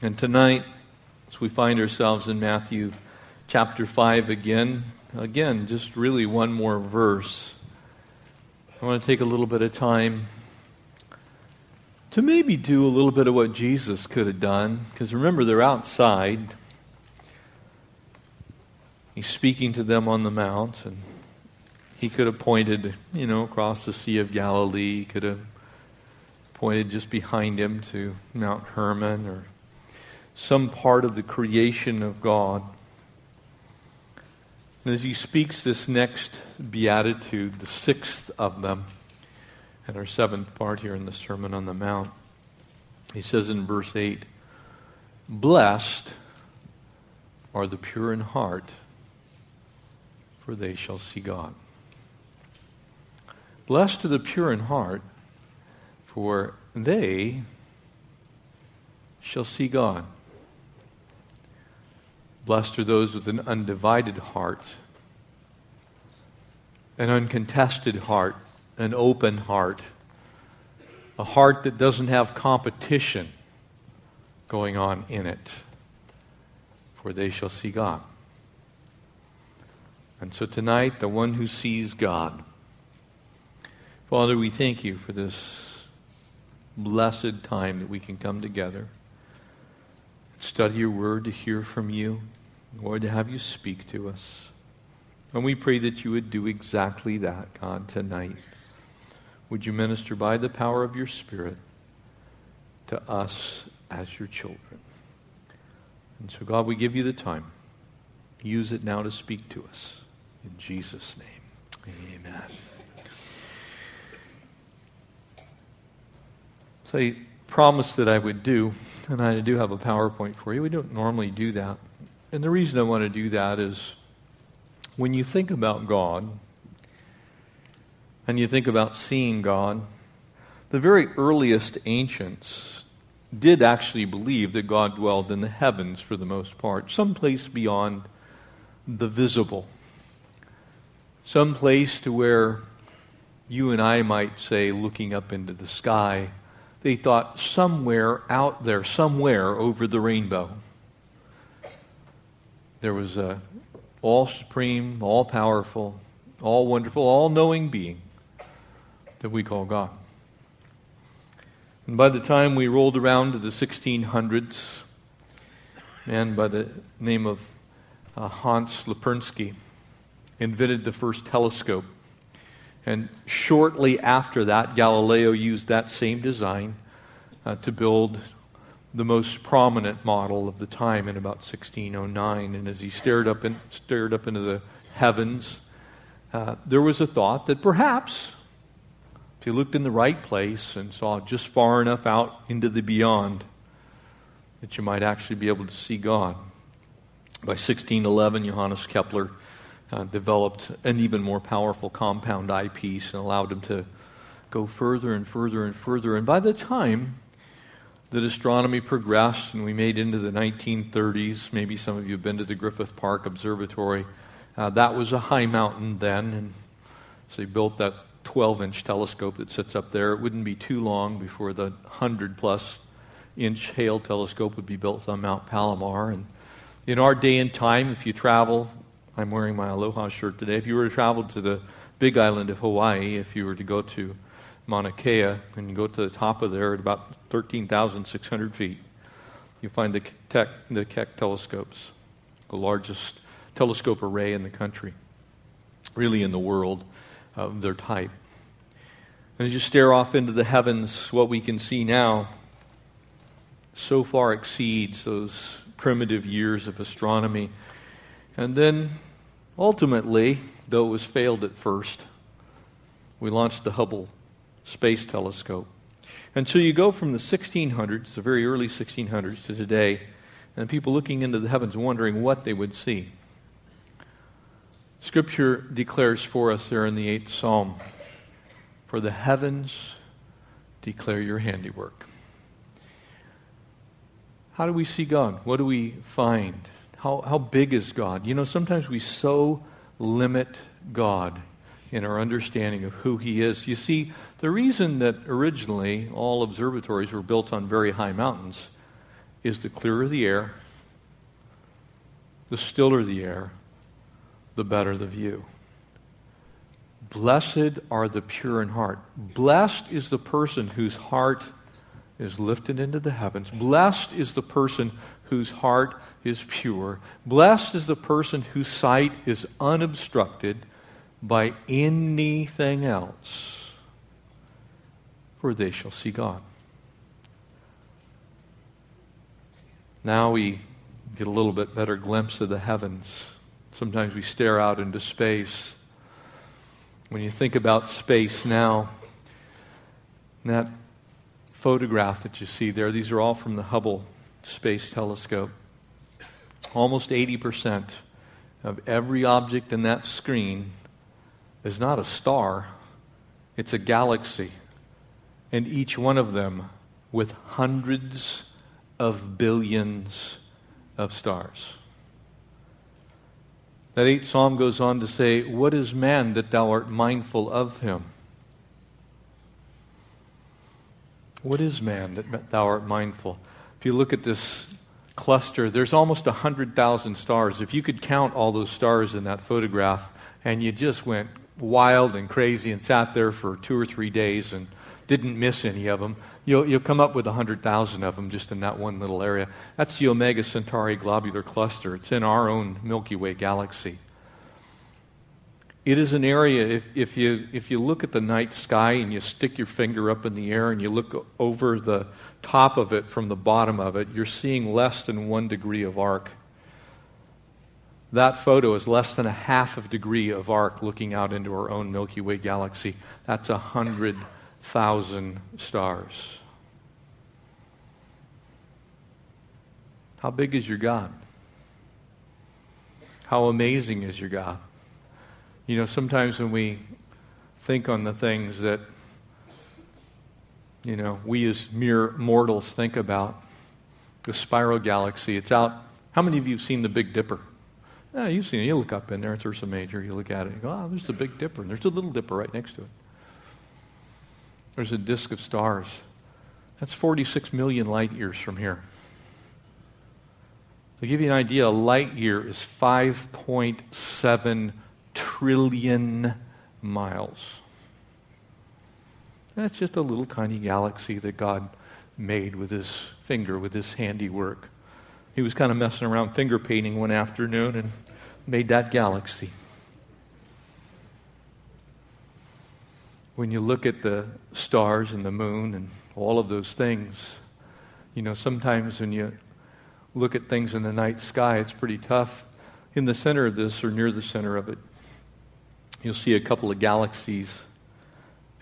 And tonight, as we find ourselves in Matthew chapter 5 again, again, just really one more verse, I want to take a little bit of time to maybe do a little bit of what Jesus could have done. Because remember, they're outside. He's speaking to them on the mount, and he could have pointed, you know, across the Sea of Galilee. He could have pointed just behind him to Mount Hermon or some part of the creation of God. And as he speaks this next beatitude, the sixth of them, and our seventh part here in the Sermon on the Mount, he says in verse 8, Blessed are the pure in heart, for they shall see God. Blessed are the pure in heart, for they shall see God. Blessed are those with an undivided heart, an uncontested heart, an open heart, a heart that doesn't have competition going on in it, for they shall see God. And so tonight, the one who sees God Father, we thank you for this blessed time that we can come together, study your word, to hear from you, Lord, to have you speak to us. And we pray that you would do exactly that, God, tonight. Would you minister by the power of your Spirit to us as your children? And so, God, we give you the time. Use it now to speak to us. In Jesus' name, amen. So I promised that I would do, and I do have a PowerPoint for you. We don't normally do that. And the reason I want to do that is when you think about God and you think about seeing God, the very earliest ancients did actually believe that God dwelled in the heavens for the most part, someplace beyond the visible, someplace to where you and I might say, looking up into the sky, they thought somewhere out there, somewhere over the rainbow, there was a all supreme, all powerful, all wonderful, all knowing being that we call God. And by the time we rolled around to the 1600s, man by the name of uh, Hans Lippershey invented the first telescope. And shortly after that, Galileo used that same design uh, to build the most prominent model of the time in about 1609. And as he stared up, in, stared up into the heavens, uh, there was a thought that perhaps if he looked in the right place and saw just far enough out into the beyond, that you might actually be able to see God. By 1611, Johannes Kepler uh, developed an even more powerful compound eyepiece and allowed him to go further and further and further. And by the time that astronomy progressed and we made into the 1930s, maybe some of you have been to the Griffith Park Observatory, uh, that was a high mountain then. And so they built that 12 inch telescope that sits up there. It wouldn't be too long before the 100 plus inch Hale telescope would be built on Mount Palomar. And in our day and time, if you travel I'm wearing my Aloha shirt today. If you were to travel to the big island of Hawaii, if you were to go to Mauna Kea and you go to the top of there at about 13,600 feet, you find the Keck, the Keck telescopes, the largest telescope array in the country, really in the world of their type. And as you stare off into the heavens, what we can see now so far exceeds those primitive years of astronomy. And then Ultimately, though it was failed at first, we launched the Hubble Space Telescope. And so you go from the 1600s, the very early 1600s, to today, and people looking into the heavens wondering what they would see. Scripture declares for us there in the eighth psalm For the heavens declare your handiwork. How do we see God? What do we find? How, how big is God? You know, sometimes we so limit God in our understanding of who He is. You see, the reason that originally all observatories were built on very high mountains is the clearer the air, the stiller the air, the better the view. Blessed are the pure in heart. Blessed is the person whose heart is lifted into the heavens. Blessed is the person whose heart is pure. Blessed is the person whose sight is unobstructed by anything else, for they shall see God. Now we get a little bit better glimpse of the heavens. Sometimes we stare out into space. When you think about space now, that photograph that you see there, these are all from the Hubble Space Telescope. Almost 80% of every object in that screen is not a star, it's a galaxy. And each one of them with hundreds of billions of stars. That eighth psalm goes on to say, What is man that thou art mindful of him? What is man that thou art mindful? If you look at this cluster, there's almost 100,000 stars. If you could count all those stars in that photograph and you just went wild and crazy and sat there for two or three days and didn't miss any of them, you'll, you'll come up with 100,000 of them just in that one little area. That's the Omega Centauri globular cluster. It's in our own Milky Way galaxy. It is an area, if, if, you, if you look at the night sky and you stick your finger up in the air and you look over the top of it from the bottom of it, you're seeing less than one degree of arc. That photo is less than a half of degree of arc looking out into our own Milky Way galaxy. That's a hundred thousand stars. How big is your God? How amazing is your God? You know, sometimes when we think on the things that, you know, we as mere mortals think about, the spiral galaxy, it's out. How many of you have seen the Big Dipper? Yeah, you've seen it. You look up in there, it's Ursa Major. You look at it, you go, oh, there's the Big Dipper, and there's a Little Dipper right next to it. There's a disk of stars. That's 46 million light years from here. To give you an idea, a light year is 5.7 trillion miles. That's just a little tiny galaxy that God made with his finger, with his handiwork. He was kind of messing around finger painting one afternoon and made that galaxy. When you look at the stars and the moon and all of those things, you know, sometimes when you look at things in the night sky, it's pretty tough. In the center of this, or near the center of it, you'll see a couple of galaxies,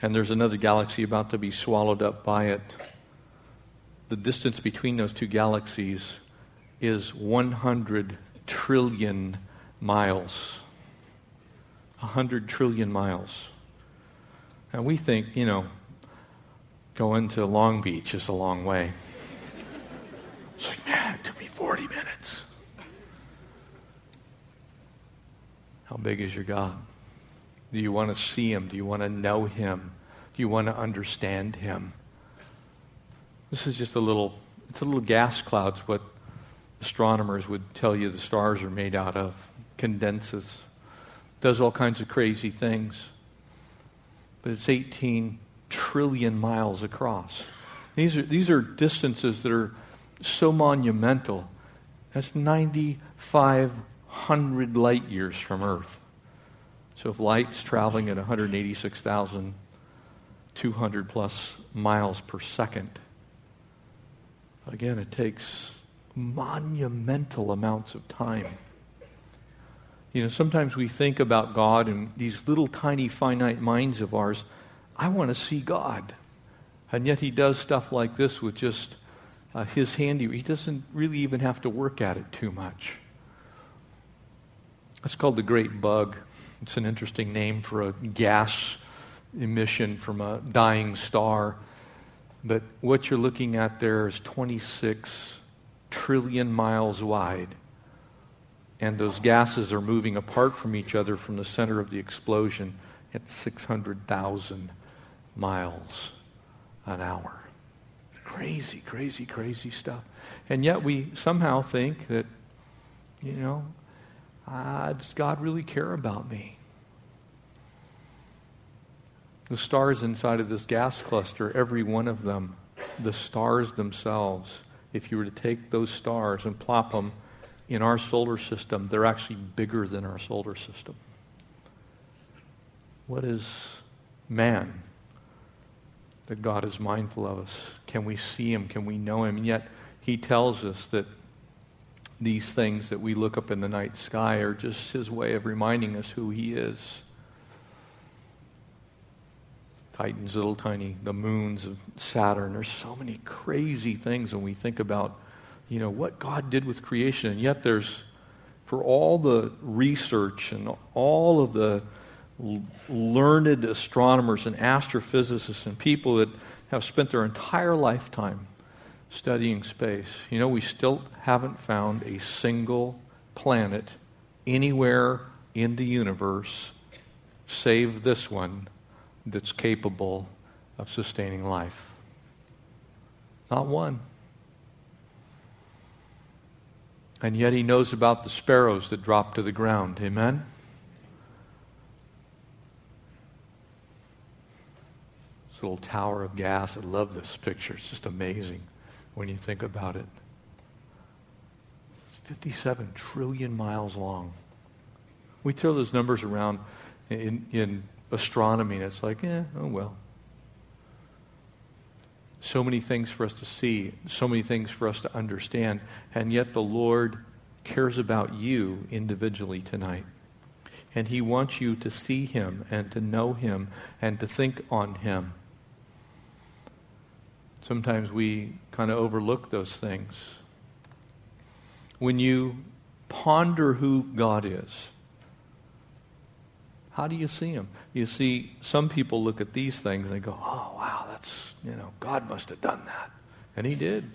and there's another galaxy about to be swallowed up by it. The distance between those two galaxies is 100 trillion miles. 100 trillion miles. And we think, you know, going to Long Beach is a long way. It's like, man, it took me 40 minutes. How big is your God? Do you want to see him? Do you want to know him? Do you want to understand him? This is just a little, it's a little gas cloud. It's what astronomers would tell you the stars are made out of. Condenses. Does all kinds of crazy things. But it's 18 trillion miles across. These are, these are distances that are so monumental. That's 9,500 light years from Earth. So if light's traveling at 186,200 plus miles per second, again, it takes monumental amounts of time. You know, sometimes we think about God in these little tiny finite minds of ours. I want to see God. And yet he does stuff like this with just uh, his handy. He doesn't really even have to work at it too much. It's called the great bug. It's an interesting name for a gas emission from a dying star. But what you're looking at there is 26 trillion miles wide. And those gases are moving apart from each other from the center of the explosion at 600,000 miles an hour. crazy, crazy, crazy stuff. And yet we somehow think that, you know, ah, does God really care about me? The stars inside of this gas cluster, every one of them, the stars themselves, if you were to take those stars and plop them in our solar system, they're actually bigger than our solar system. What is man that God is mindful of us? Can we see him? Can we know him? And yet, he tells us that these things that we look up in the night sky are just his way of reminding us who he is. Titan's little tiny, the moons of Saturn. There's so many crazy things when we think about, you know, what God did with creation. And yet there's, for all the research and all of the learned astronomers and astrophysicists and people that have spent their entire lifetime studying space, you know, we still haven't found a single planet anywhere in the universe save this one that's capable of sustaining life. Not one. And yet he knows about the sparrows that drop to the ground. Amen? This little tower of gas. I love this picture. It's just amazing when you think about it. 57 trillion miles long. We throw those numbers around in, in astronomy, and it's like, eh, oh well. So many things for us to see, so many things for us to understand, and yet the Lord cares about you individually tonight. And He wants you to see Him and to know Him and to think on Him. Sometimes we kind of overlook those things. When you ponder who God is, how do you see him? You see, some people look at these things and they go, oh, wow, that's, you know, God must have done that. And he did.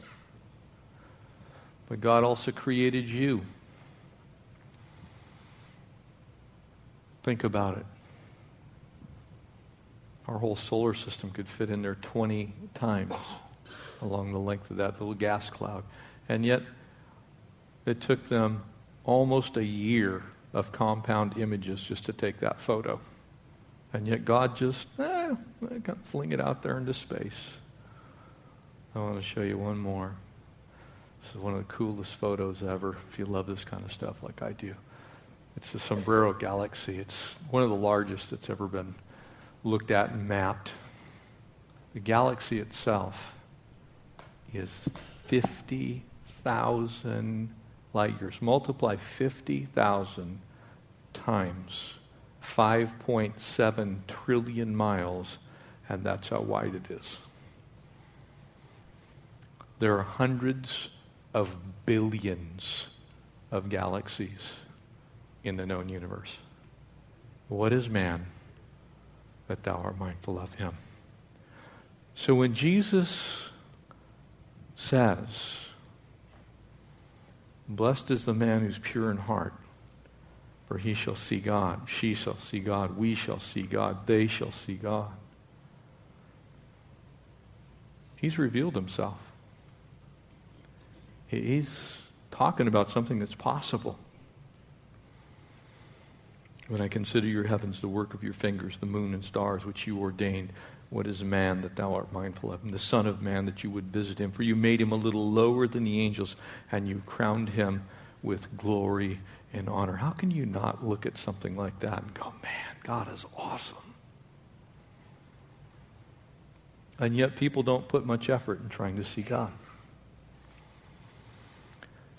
But God also created you. Think about it. Our whole solar system could fit in there 20 times along the length of that little gas cloud. And yet, it took them almost a year of compound images just to take that photo. And yet God just, eh, fling it out there into space. I want to show you one more. This is one of the coolest photos ever, if you love this kind of stuff like I do. It's the Sombrero Galaxy. It's one of the largest that's ever been looked at and mapped. The galaxy itself is 50,000 light years. Multiply 50,000 times 5.7 trillion miles, and that's how wide it is. There are hundreds of billions of galaxies in the known universe. What is man that thou art mindful of him? So when Jesus says, Blessed is the man who's pure in heart, for he shall see God. She shall see God. We shall see God. They shall see God. He's revealed himself. He's talking about something that's possible. When I consider your heavens, the work of your fingers, the moon and stars which you ordained, what is man that thou art mindful of him? The Son of Man that you would visit him. For you made him a little lower than the angels, and you crowned him with glory and honor. How can you not look at something like that and go, man, God is awesome? And yet people don't put much effort in trying to see God.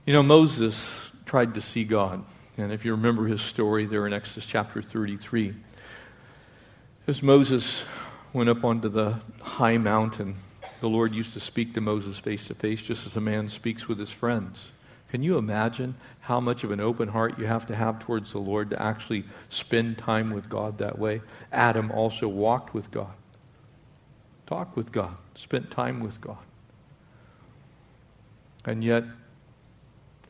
You know, Moses tried to see God. And if you remember his story there in Exodus chapter 33, as Moses went up onto the high mountain, the Lord used to speak to Moses face to face, just as a man speaks with his friends. Can you imagine how much of an open heart you have to have towards the Lord to actually spend time with God that way? Adam also walked with God, talked with God, spent time with God. And yet,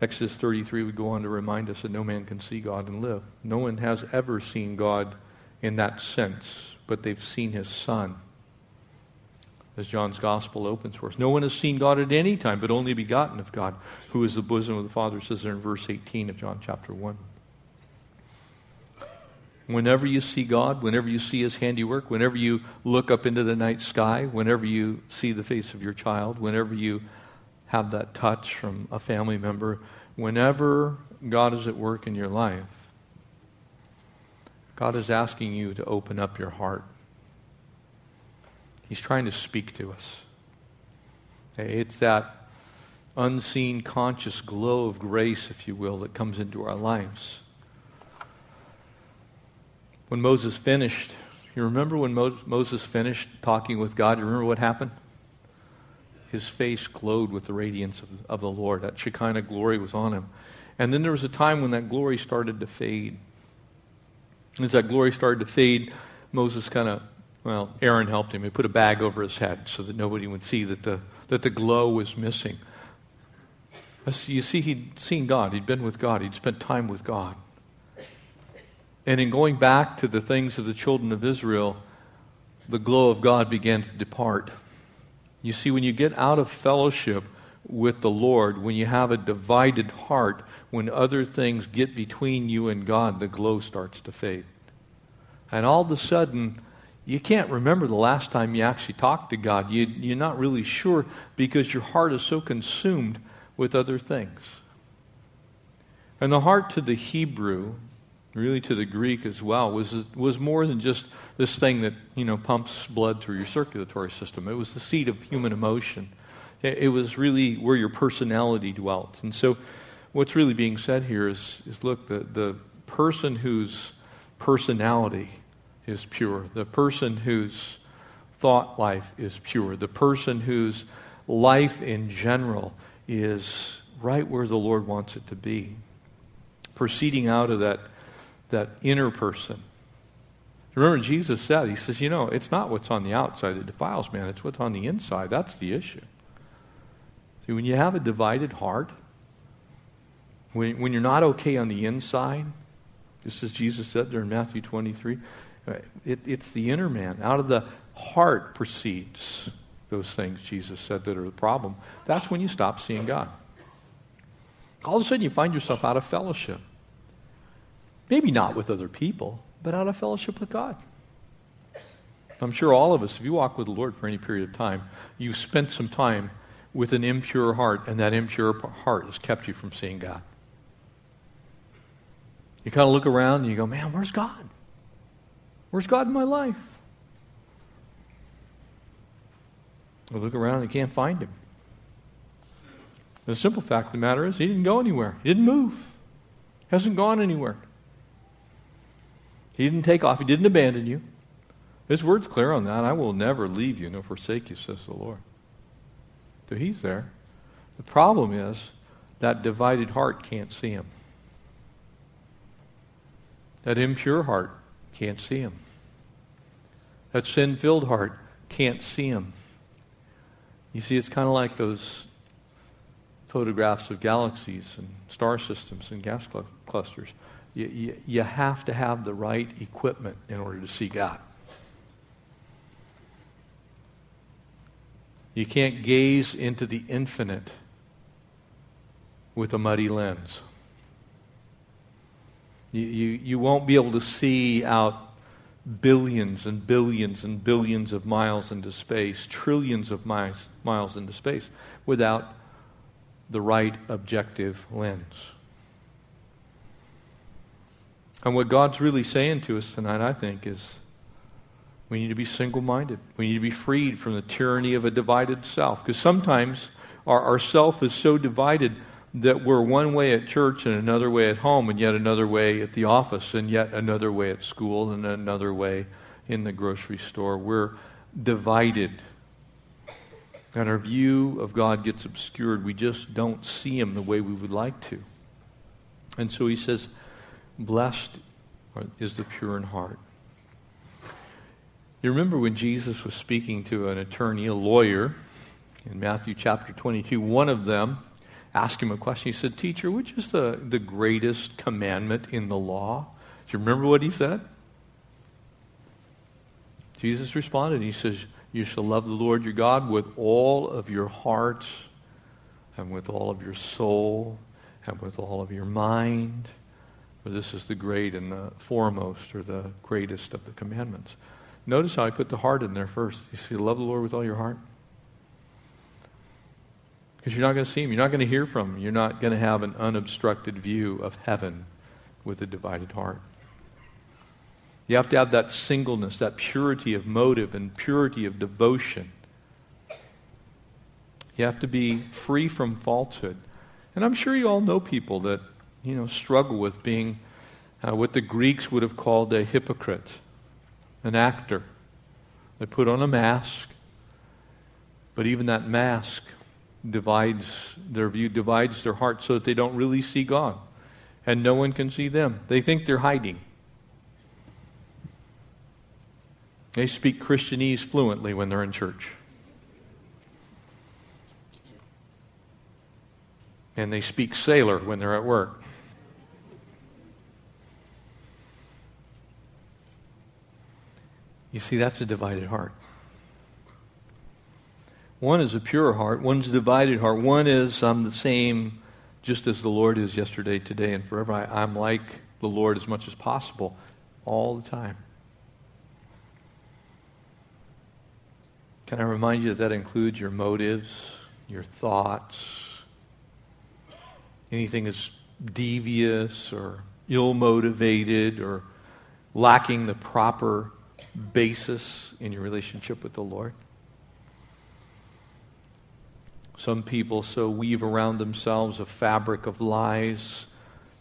Exodus 33 would go on to remind us that no man can see God and live. No one has ever seen God in that sense but they've seen his son. as John's gospel opens for us. No one has seen God at any time, but only begotten of God, who is the bosom of the Father, says there in verse 18 of John chapter 1. Whenever you see God, whenever you see His handiwork, whenever you look up into the night sky, whenever you see the face of your child, whenever you have that touch from a family member, whenever God is at work in your life, God is asking you to open up your heart He's trying to speak to us. It's that unseen, conscious glow of grace, if you will, that comes into our lives. When Moses finished, you remember when Mo- Moses finished talking with God? You remember what happened? His face glowed with the radiance of, of the Lord. That Shekinah glory was on him. And then there was a time when that glory started to fade. As that glory started to fade, Moses kind of well, Aaron helped him. He put a bag over his head so that nobody would see that the, that the glow was missing. You see, he'd seen God. He'd been with God. He'd spent time with God. And in going back to the things of the children of Israel, the glow of God began to depart. You see, when you get out of fellowship with the Lord, when you have a divided heart, when other things get between you and God, the glow starts to fade. And all of a sudden, you can't remember the last time you actually talked to God. You, you're not really sure because your heart is so consumed with other things. And the heart to the Hebrew, really to the Greek as well, was, was more than just this thing that you know pumps blood through your circulatory system. It was the seat of human emotion. It, was really where your personality dwelt. And so, what's really being said here is, is look, the, the person whose personality is pure, the person whose thought life is pure, the person whose life in general is right where the Lord wants it to be, proceeding out of that, that inner person. Remember, Jesus said, He says, you know, it's not what's on the outside that defiles man, it's what's on the inside. That's the issue. See, when you have a divided heart, when, when you're not okay on the inside, just as Jesus said there in Matthew 23, uh, it, it's the inner man. Out of the heart proceeds those things Jesus said that are the problem. That's when you stop seeing God. All of a sudden, you find yourself out of fellowship. Maybe not with other people, but out of fellowship with God. I'm sure all of us, if you walk with the Lord for any period of time, you've spent some time with an impure heart, and that impure heart has kept you from seeing God. You kind of look around and you go, man, where's God? Where's God in my life? You look around and you can't find him. The simple fact of the matter is, he didn't go anywhere. He didn't move. He Hasn't gone anywhere. He didn't take off. He didn't abandon you. His word's clear on that. I will never leave you nor forsake you, says the Lord. So he's there. The problem is that divided heart can't see him. That impure heart can't see him. That sin filled heart can't see him. You see, it's kind of like those photographs of galaxies and star systems and gas cl- clusters. You, you, you have to have the right equipment in order to see God. You can't gaze into the infinite with a muddy lens. You, you, you won't be able to see out billions and billions and billions of miles into space, trillions of miles, miles into space, without the right objective lens. And what God's really saying to us tonight, I think, is we need to be single minded. We need to be freed from the tyranny of a divided self. Because sometimes our, our self is so divided that we're one way at church and another way at home, and yet another way at the office, and yet another way at school, and another way in the grocery store. We're divided. And our view of God gets obscured. We just don't see Him the way we would like to. And so He says, Blessed is the pure in heart. You remember when Jesus was speaking to an attorney, a lawyer, in Matthew chapter 22, one of them asked him a question. He said, Teacher, which is the, the greatest commandment in the law? Do you remember what he said? Jesus responded. He says, You shall love the Lord your God with all of your heart and with all of your soul and with all of your mind. For this is the great and the foremost or the greatest of the commandments. Notice how I put the heart in there first. You see, love the Lord with all your heart. Because you're not going to see him. You're not going to hear from him. You're not going to have an unobstructed view of heaven with a divided heart. You have to have that singleness, that purity of motive and purity of devotion. You have to be free from falsehood. And I'm sure you all know people that, you know, struggle with being uh, what the Greeks would have called a hypocrite, an actor. They put on a mask, but even that mask divides their view, divides their heart so that they don't really see God. And no one can see them. They think they're hiding. They speak Christianese fluently when they're in church. And they speak sailor when they're at work. You see, that's a divided heart. One is a pure heart, one's a divided heart. One is, I'm the same just as the Lord is yesterday, today, and forever. I, am like the Lord as much as possible all the time. Can I remind you that that includes your motives, your thoughts, anything that's devious or ill motivated or lacking the proper basis in your relationship with the Lord? Some people so weave around themselves a fabric of lies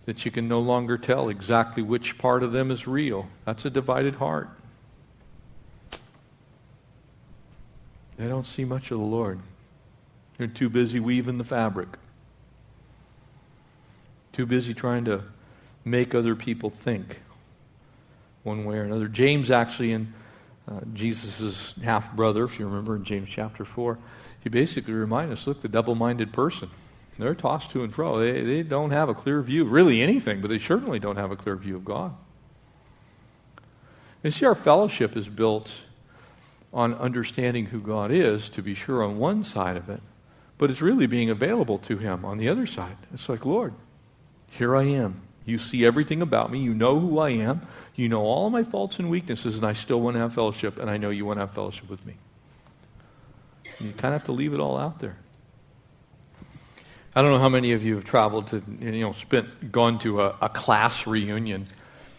that you can no longer tell exactly which part of them is real. That's a divided heart. They don't see much of the Lord. They're too busy weaving the fabric, too busy trying to make other people think one way or another. James, actually, in uh, Jesus' half brother, if you remember in James chapter 4, he basically reminds us look, the double minded person, they're tossed to and fro. They, they don't have a clear view, really anything, but they certainly don't have a clear view of God. And see, our fellowship is built on understanding who God is, to be sure, on one side of it, but it's really being available to Him on the other side. It's like, Lord, here I am. You see everything about me. You know who I am. You know all my faults and weaknesses, and I still want to have fellowship, and I know you want to have fellowship with me. You kind of have to leave it all out there. I don't know how many of you have traveled to, you know, spent, gone to a, a class reunion.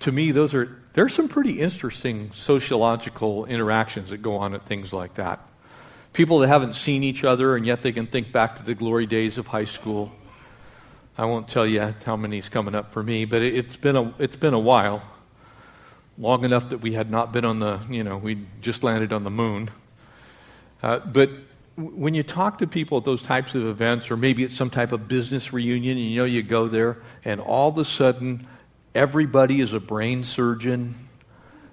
To me, those are, there's some pretty interesting sociological interactions that go on at things like that. People that haven't seen each other and yet they can think back to the glory days of high school. I won't tell you how many's coming up for me, but it, has been a, it's been a while. Long enough that we had not been on the, you know, we just landed on the moon. Uh, but when you talk to people at those types of events, or maybe it's some type of business reunion, and you know you go there, and all of a sudden everybody is a brain surgeon,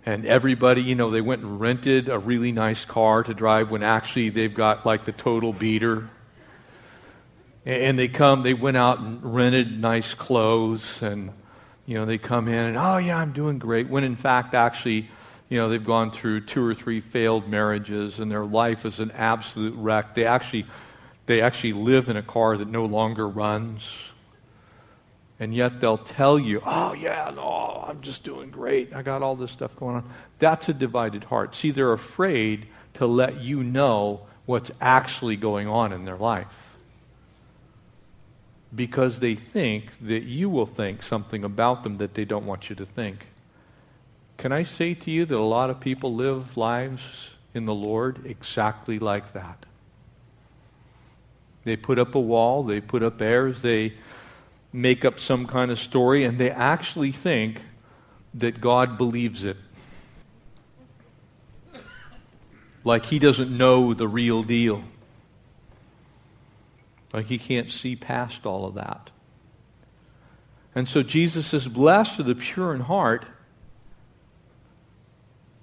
and everybody, you know, they went and rented a really nice car to drive when actually they've got like the total beater. And they come, they went out and rented nice clothes, and, you know, they come in and, oh, yeah, I'm doing great. When in fact, actually, you know, they've gone through two or three failed marriages and their life is an absolute wreck. They actually, they actually live in a car that no longer runs. And yet they'll tell you, oh, yeah, no, I'm just doing great. I got all this stuff going on. That's a divided heart. See, they're afraid to let you know what's actually going on in their life because they think that you will think something about them that they don't want you to think. Can I say to you that a lot of people live lives in the Lord exactly like that? They put up a wall, they put up airs, they make up some kind of story, and they actually think that God believes it. Like he doesn't know the real deal. Like he can't see past all of that. And so Jesus says, Blessed are the pure in heart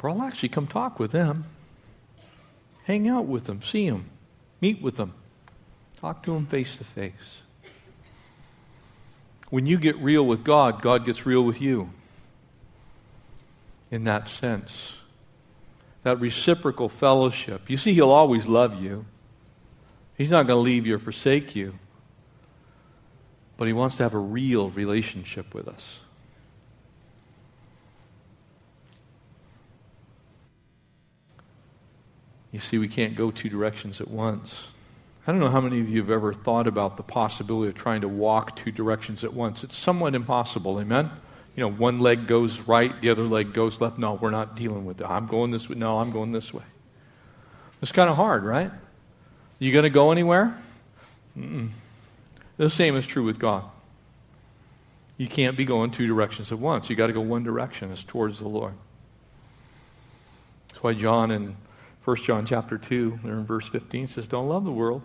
or I'll actually come talk with them, hang out with them, see them, meet with them, talk to them face to face. When you get real with God, God gets real with you in that sense. that reciprocal fellowship. You see, He'll always love you, He's not going to leave you or forsake you. But He wants to have a real relationship with us. You see, we can't go two directions at once. I don't know how many of you have ever thought about the possibility of trying to walk two directions at once. It's somewhat impossible, amen? You know, one leg goes right, the other leg goes left. No, we're not dealing with that. I'm going this way. No, I'm going this way. It's kind of hard, right? You going to go anywhere? Mm-mm. The same is true with God. You can't be going two directions at once. You got to go one direction. It's towards the Lord. That's why John in 1 John chapter 2, there in verse 15, says, Don't love the world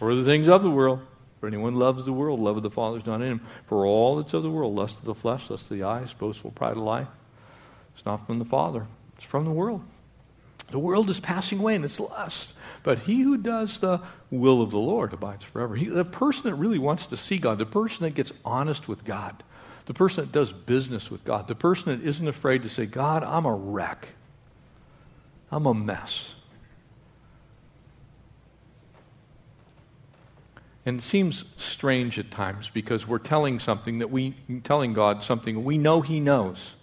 or the things of the world. For anyone loves the world, love of the Father is not in him. For all that's of the world, lust of the flesh, lust of the eyes, boastful pride of life, it's not from the Father, it's from the world. The world is passing away and it's lust. But he who does the will of the Lord abides forever. He, the person that really wants to see God, the person that gets honest with God, the person that does business with God, the person that isn't afraid to say, God, I'm a wreck. I'm a mess. And it seems strange at times because we're telling something that we telling God something we know he knows.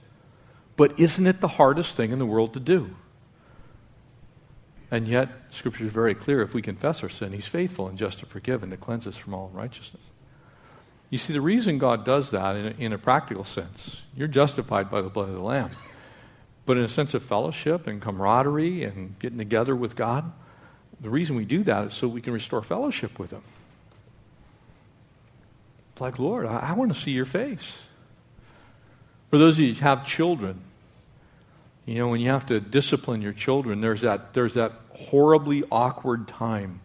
But isn't it the hardest thing in the world to do? And yet, Scripture is very clear if we confess our sin, He's faithful and just to forgive and to cleanse us from all unrighteousness. You see, the reason God does that in a, in a practical sense, you're justified by the blood of the Lamb. But in a sense of fellowship and camaraderie and getting together with God, the reason we do that is so we can restore fellowship with Him. It's like, Lord, I, I want to see your face. For those of you who have children, you know, when you have to discipline your children, there's that, there's that horribly awkward time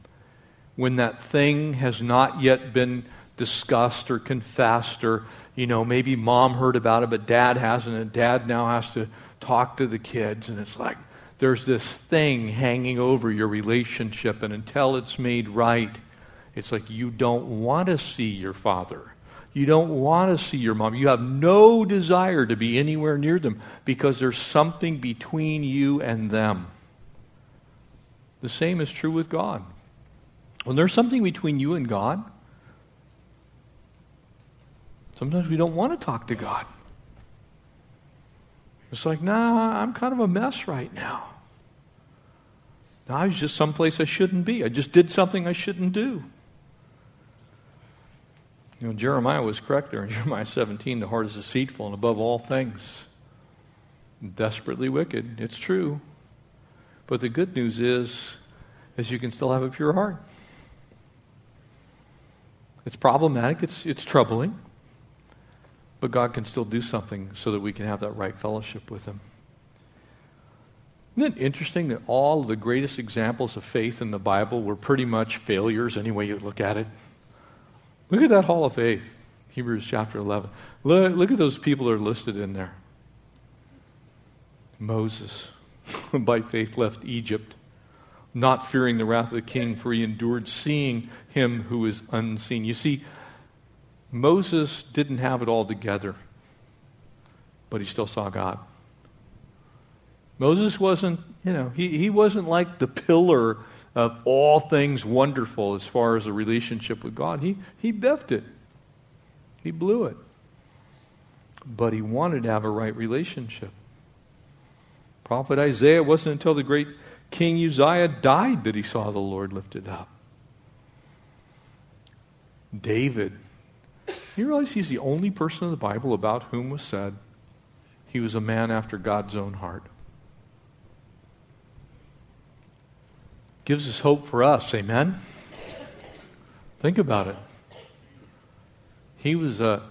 when that thing has not yet been discussed or confessed, or, you know, maybe mom heard about it, but dad hasn't, and dad now has to talk to the kids, and it's like there's this thing hanging over your relationship, and until it's made right, it's like you don't want to see your father. You don't want to see your mom. You have no desire to be anywhere near them because there's something between you and them. The same is true with God. When there's something between you and God, sometimes we don't want to talk to God. It's like, nah, I'm kind of a mess right now. I was just someplace I shouldn't be. I just did something I shouldn't do. You know, Jeremiah was correct there in Jeremiah 17 the heart is deceitful and above all things, desperately wicked. It's true. But the good news is, is you can still have a pure heart. It's problematic, it's, it's troubling. But God can still do something so that we can have that right fellowship with Him. Isn't it interesting that all of the greatest examples of faith in the Bible were pretty much failures, any way you look at it? Look at that hall of faith, Hebrews chapter 11. Look, look at those people that are listed in there. Moses, by faith, left Egypt, not fearing the wrath of the king, for he endured seeing him who is unseen. You see, Moses didn't have it all together, but he still saw God. Moses wasn't, you know, he, he wasn't like the pillar of all things wonderful as far as a relationship with God. He, he biffed it, he blew it. But he wanted to have a right relationship. Prophet Isaiah wasn't until the great King Uzziah died that he saw the Lord lifted up. David you realize he's the only person in the Bible about whom was said he was a man after God's own heart? Gives us hope for us, amen? Think about it. He was a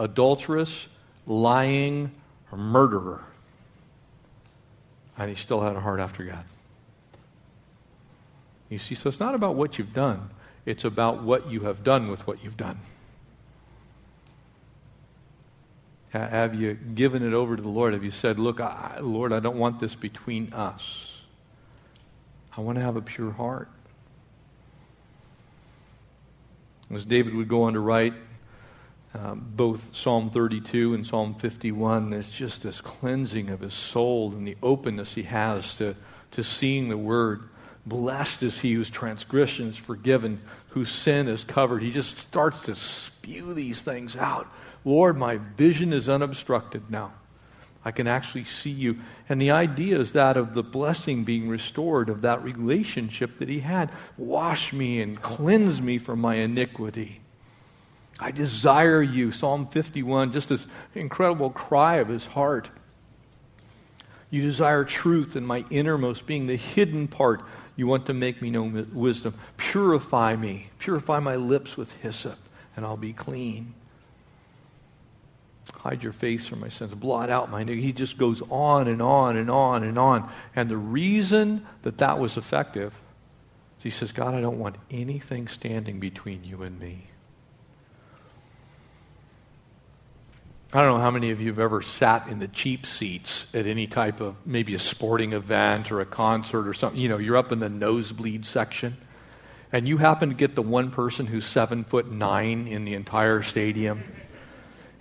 adulterous, lying murderer. And he still had a heart after God. You see, so it's not about what you've done, it's about what you have done with what you've done. Have you given it over to the Lord? Have you said, Look, I, Lord, I don't want this between us? I want to have a pure heart. As David would go on to write, um, both Psalm 32 and Psalm 51, it's just this cleansing of his soul and the openness he has to, to seeing the word. Blessed is he whose transgression is forgiven, whose sin is covered. He just starts to spew these things out. Lord, my vision is unobstructed now. I can actually see you. And the idea is that of the blessing being restored, of that relationship that he had. Wash me and cleanse me from my iniquity. I desire you. Psalm 51, just this incredible cry of his heart. You desire truth in my innermost being, the hidden part. You want to make me know wisdom. Purify me. Purify my lips with hyssop, and I'll be clean. Hide your face from my sins. Blot out my iniquity. He just goes on and on and on and on. And the reason that that was effective is he says, God, I don't want anything standing between you and me. I don't know how many of you have ever sat in the cheap seats at any type of maybe a sporting event or a concert or something. You know, you're up in the nosebleed section, and you happen to get the one person who's seven foot nine in the entire stadium,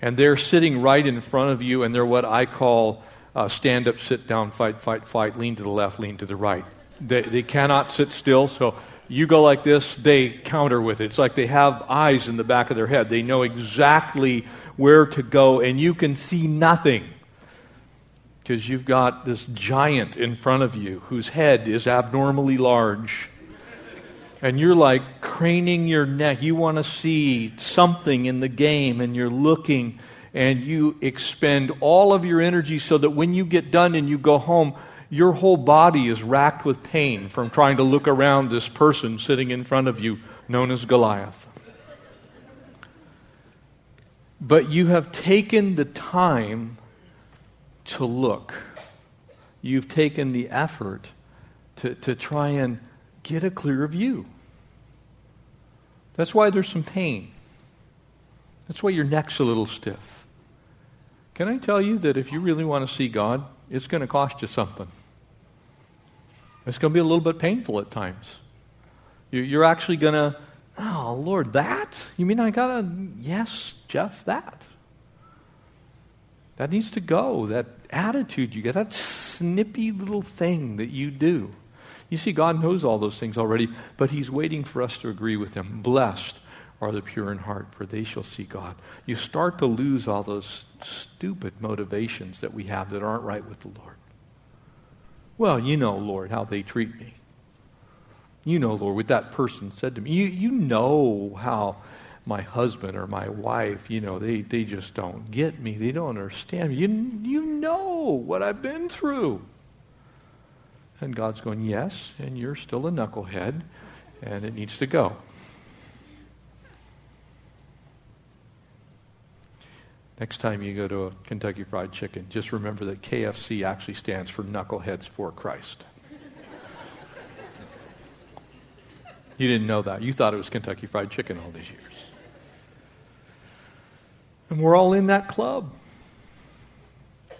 and they're sitting right in front of you, and they're what I call uh, stand up, sit down, fight, fight, fight, lean to the left, lean to the right. They, they cannot sit still, so you go like this, they counter with it. It's like they have eyes in the back of their head. They know exactly where to go, and you can see nothing because you've got this giant in front of you whose head is abnormally large. And you're like craning your neck. You want to see something in the game, and you're looking, and you expend all of your energy so that when you get done and you go home, your whole body is racked with pain from trying to look around this person sitting in front of you, known as Goliath. But you have taken the time to look. You've taken the effort to, to try and get a clear view. That's why there's some pain. That's why your neck's a little stiff. Can I tell you that if you really want to see God, it's going to cost you something. It's going to be a little bit painful at times. You're actually going to, oh, Lord, that? You mean I got to, yes, Jeff, that. That needs to go. That attitude you get, that snippy little thing that you do. You see, God knows all those things already, but He's waiting for us to agree with Him. Blessed are the pure in heart, for they shall see God. You start to lose all those stupid motivations that we have that aren't right with the Lord. Well, you know, Lord, how they treat me. You know, Lord, what that person said to me. You, you know how my husband or my wife, you know, they, they just don't get me. They don't understand me. You, you know what I've been through. And God's going, Yes, and you're still a knucklehead, and it needs to go. Next time you go to a Kentucky Fried Chicken, just remember that KFC actually stands for Knuckleheads for Christ. you didn't know that. You thought it was Kentucky Fried Chicken all these years. And we're all in that club.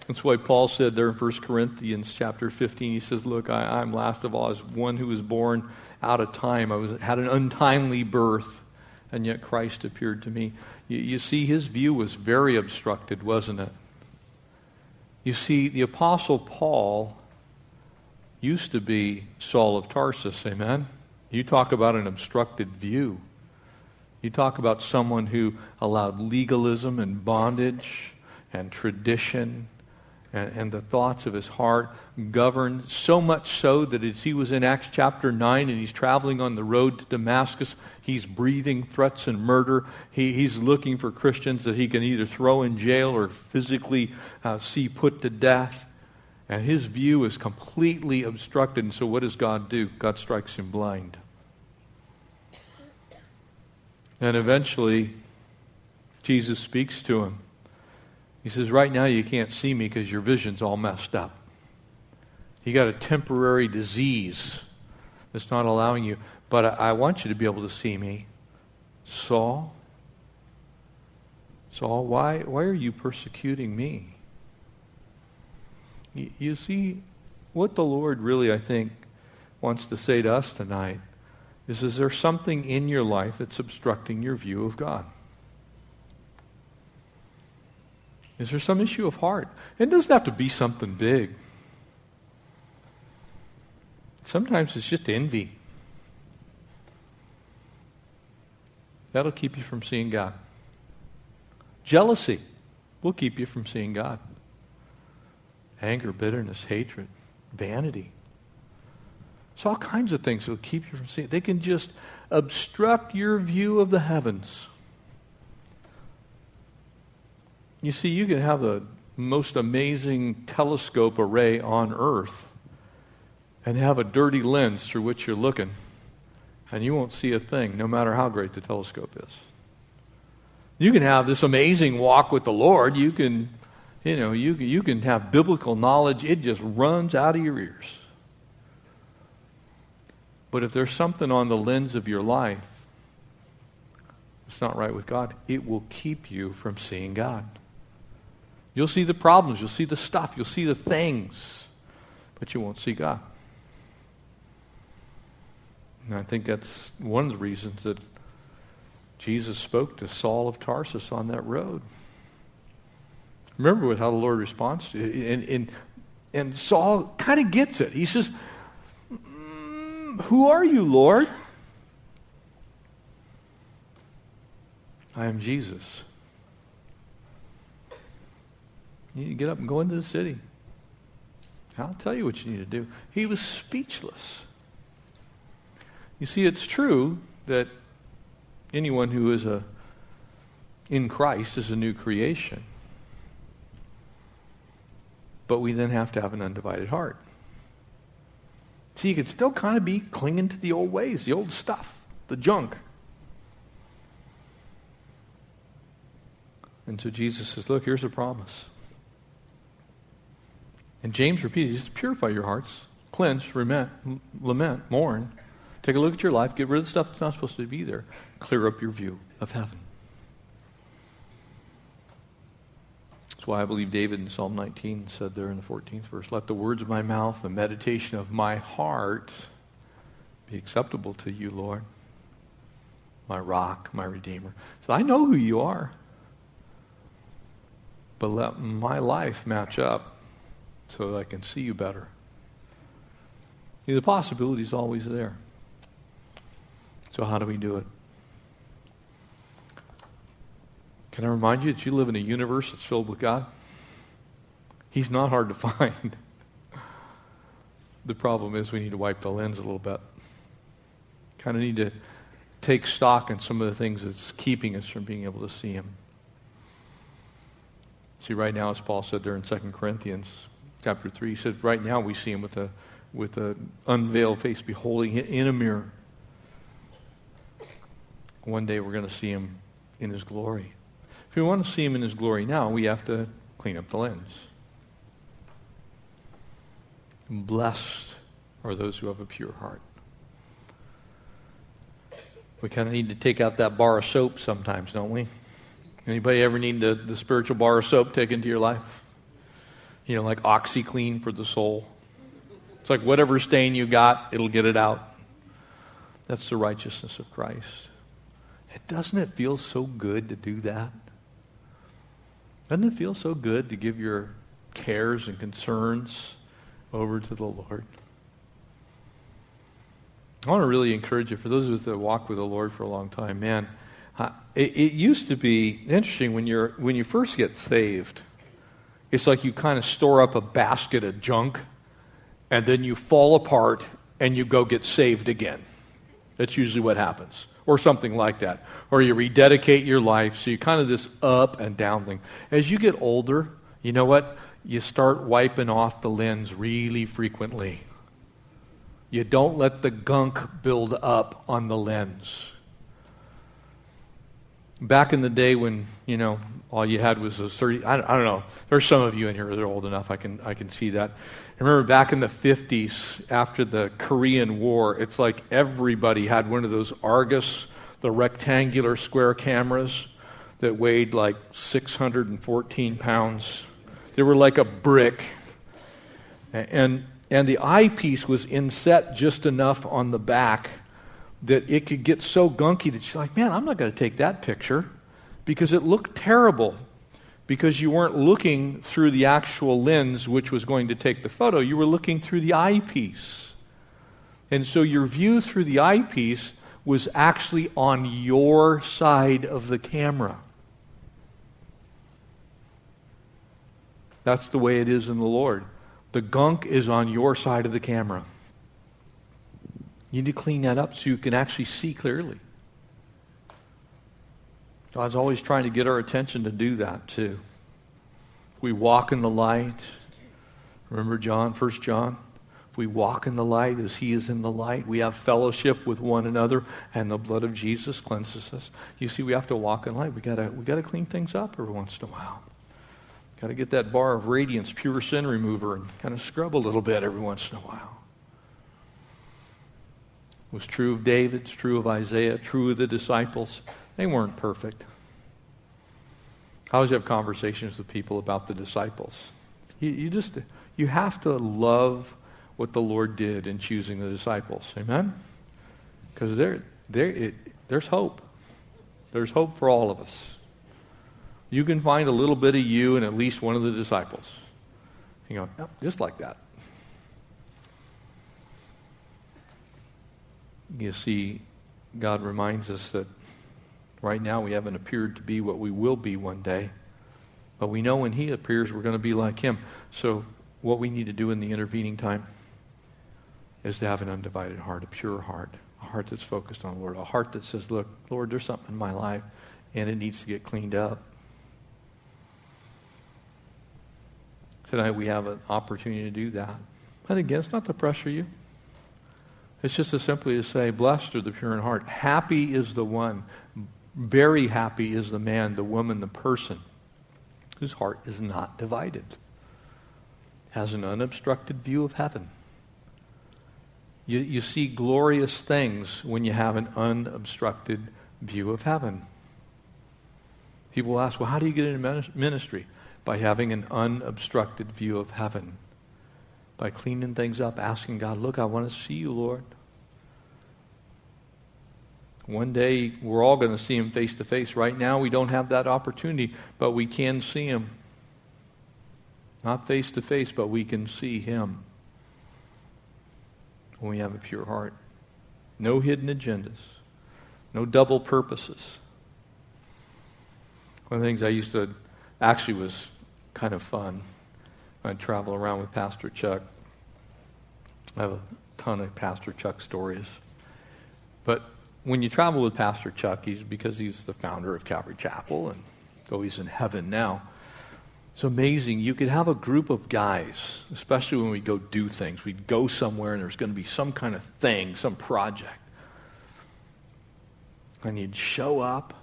That's why Paul said there in 1 Corinthians chapter 15, he says, Look, I, am last of all as one who was born out of time. I was, had an untimely birth and yet Christ appeared to me. You, you, see, his view was very obstructed, wasn't it? You see, the Apostle Paul used to be Saul of Tarsus, amen? You talk about an obstructed view. You talk about someone who allowed legalism and bondage and tradition and, and, the thoughts of his heart governed so much so that as he was in Acts chapter 9 and he's traveling on the road to Damascus, he's breathing threats and murder. He, he's looking for Christians that he can either throw in jail or physically uh, see put to death. And his view is completely obstructed. And so, what does God do? God strikes him blind. And eventually, Jesus speaks to him. He says, Right now you can't see me because your vision's all messed up. You got a temporary disease that's not allowing you, but I, I want you to be able to see me. Saul, Saul, why, why are you persecuting me? You, you see, what the Lord really, I think, wants to say to us tonight is is there something in your life that's obstructing your view of God? Is there some issue of heart? It doesn't have to be something big. Sometimes it's just envy. That'll keep you from seeing God. Jealousy will keep you from seeing God. Anger, bitterness, hatred, vanity. It's all kinds of things that will keep you from seeing. They can just obstruct your view of the heavens. You see, you can have the most amazing telescope array on Earth and have a dirty lens through which you're looking, and you won't see a thing, no matter how great the telescope is. You can have this amazing walk with the Lord. You can, you know, you, you can have biblical knowledge. It just runs out of your ears. But if there's something on the lens of your life that's not right with God, it will keep you from seeing God. You'll see the problems, you'll see the stuff, you'll see the things, but you won't see God. And I think that's one of the reasons that Jesus spoke to Saul of Tarsus on that road. Remember how the Lord responds? And, and, and Saul kind of gets it. He says, mm, Who are you, Lord? I am Jesus. You need to get up and go into the city. I'll tell you what you need to do. He was speechless. You see, it's true that anyone who is a, in Christ is a new creation. But we then have to have an undivided heart. See, you could still kind of be clinging to the old ways, the old stuff, the junk. And so Jesus says, Look, here's a promise. And James repeats, just purify your hearts, cleanse, lament, lament, mourn. Take a look at your life, get rid of the stuff that's not supposed to be there, clear up your view of heaven. That's why I believe David in Psalm 19 said there in the 14th verse, Let the words of my mouth, the meditation of my heart be acceptable to you, Lord, my rock, my redeemer. So I know who you are. But let my life match up so that I can see you better. the possibility is always there. So, how do we do it? Can I remind you that you live in a universe that's filled with God? He's not hard to find. the problem is we need to wipe the lens a little bit. Kind of need to take stock in some of the things that's keeping us from being able to see Him. See, right now, as Paul said there in 2 Corinthians chapter 3, he said, right now we see Him with a with an unveiled face, beholding in a mirror. One day we're going to see him in his glory. If we want to see him in his glory now, we have to clean up the lens. Blessed are those who have a pure heart. We kind of need to take out that bar of soap sometimes, don't we? Anybody ever need the, the spiritual bar of soap taken to your life? You know, like OxiClean for the soul. It's like whatever stain you got, it'll get it out. That's the righteousness of Christ. Doesn't it feel so good to do that? Doesn't it feel so good to give your cares and concerns over to the Lord? I want to really encourage you, for those of us that walk with the Lord for a long time, man, it, it used to be interesting when, you're, when you first get saved. It's like you kind of store up a basket of junk, and then you fall apart and you go get saved again. That's usually what happens or something like that. Or you rededicate your life. So you kind of this up and down thing. As you get older, you know what? You start wiping off the lens really frequently. You don't let the gunk build up on the lens. Back in the day when, you know, all you had was a 30, I, I don't know. There's some of you in here that are old enough. I can, I can see that. I remember back in the 50s, after the Korean War, it's like everybody had one of those Argus, the rectangular square cameras that weighed like 614 pounds. They were like a brick. And, and the eyepiece was inset just enough on the back that it could get so gunky that you're like, man, I'm not going to take that picture because it looked terrible because you weren't looking through the actual lens which was going to take the photo. You were looking through the eyepiece. And so your view through the eyepiece was actually on your side of the camera. That's the way it is in the Lord. The gunk is on your side of the camera. You need to clean that up so you can actually see clearly. God's always trying to get our attention to do that too. We walk in the light. Remember John, First John? If we walk in the light as he is in the light, we have fellowship with one another, and the blood of Jesus cleanses us. You see, we have to walk in light. We gotta we gotta clean things up every once in a while. Got to get that bar of radiance, pure sin remover, and kind of scrub a little bit every once in a while. It was true of David, it's true of Isaiah, true of the disciples. They weren't perfect. I always have conversations with people about the disciples. You, you just you have to love what the Lord did in choosing the disciples. Amen? Because there, there, there's hope. There's hope for all of us. You can find a little bit of you in at least one of the disciples. You oh, just like that. You see, God reminds us that Right now, we haven't appeared to be what we will be one day. But we know when He appears, we're going to be like Him. So, what we need to do in the intervening time is to have an undivided heart, a pure heart, a heart that's focused on the Lord, a heart that says, Look, Lord, there's something in my life, and it needs to get cleaned up. Tonight, we have an opportunity to do that. And again, it's not to pressure you. It's just as simply to say, Blessed are the pure in heart. Happy is the one very happy is the man, the woman, the person whose heart is not divided, has an unobstructed view of heaven. You, you see glorious things when you have an unobstructed view of heaven. People ask, well, how do you get into ministry? By having an unobstructed view of heaven. By cleaning things up, asking God, look, I want to see you, Lord. One day we're all going to see him face to face. Right now we don't have that opportunity, but we can see him. Not face to face, but we can see him when we have a pure heart. No hidden agendas, no double purposes. One of the things I used to actually was kind of fun. I'd travel around with Pastor Chuck. I have a ton of Pastor Chuck stories. But when you travel with Pastor Chuck, he's because he's the founder of Calvary Chapel, and though he's in heaven now, it's amazing. You could have a group of guys, especially when we go do things. We'd go somewhere and there's going to be some kind of thing, some project. And you'd show up,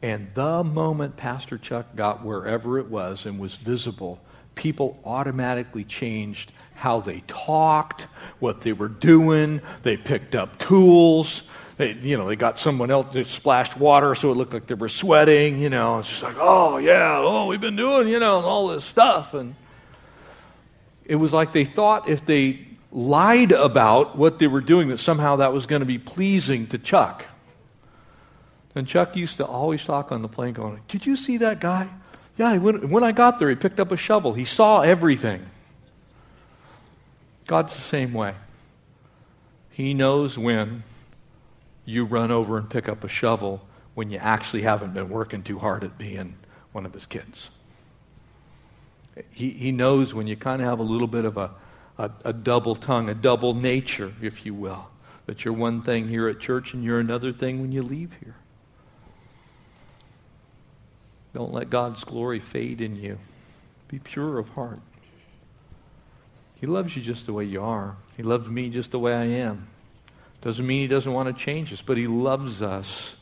and the moment Pastor Chuck got wherever it was and was visible, people automatically changed how they talked, what they were doing. They picked up tools they, you know, they got someone else that splashed water so it looked like they were sweating, you know. It's just like, oh, yeah, oh, we've been doing, you know, all this stuff. And it was like they thought if they lied about what they were doing, that somehow that was going to be pleasing to Chuck. And Chuck used to always talk on the plane going, Did you see that guy? Yeah, when, when I got there, he picked up a shovel. He saw everything. God's the same way. He knows when you run over and pick up a shovel when you actually haven't been working too hard at being one of his kids. He, he knows when you kind of have a little bit of a, a, a double tongue, a double nature, if you will, that you're one thing here at church and you're another thing when you leave here. Don't let God's glory fade in you. Be pure of heart. He loves you just the way you are. He loves me just the way I am. Doesn't mean he doesn't want to change us, but he loves us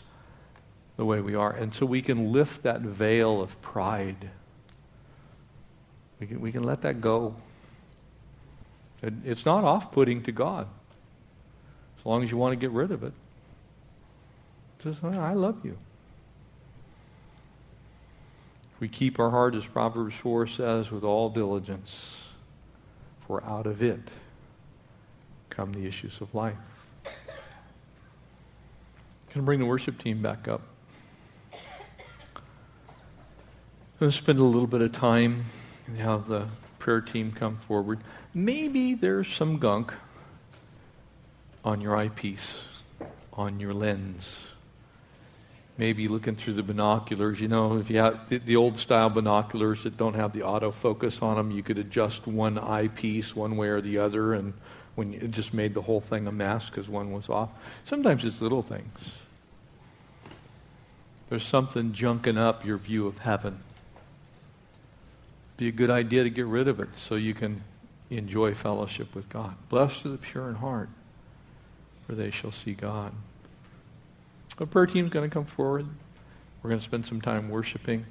the way we are. And so we can lift that veil of pride. We can, we can let that go. It, it's not off putting to God, as long as you want to get rid of it. Just, I love you. If we keep our heart, as Proverbs 4 says, with all diligence, for out of it come the issues of life. Can I bring the worship team back up? I'm going to spend a little bit of time and have the prayer team come forward. Maybe there's some gunk on your eyepiece, on your lens. Maybe looking through the binoculars. You know, if you have the, the old style binoculars that don't have the autofocus on them, you could adjust one eyepiece one way or the other, and when you, it just made the whole thing a mess because one was off. Sometimes it's little things. There's something junking up your view of heaven. Be a good idea to get rid of it so you can enjoy fellowship with God. Blessed are the pure in heart, for they shall see God. The prayer team's going to come forward. We're going to spend some time worshiping,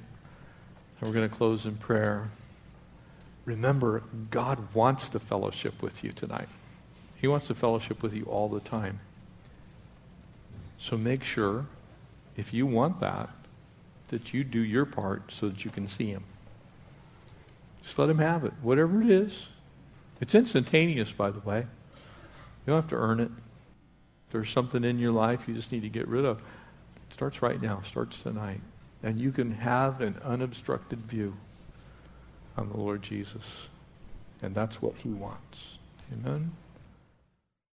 and we're going to close in prayer. Remember, God wants to fellowship with you tonight. He wants to fellowship with you all the time. So make sure, if you want that, that you do your part so that you can see Him. Just let Him have it, whatever it is. It's instantaneous, by the way. You don't have to earn it. There's something in your life you just need to get rid of, it starts right now, starts tonight. And you can have an unobstructed view on the Lord Jesus. And that's what He wants. Amen.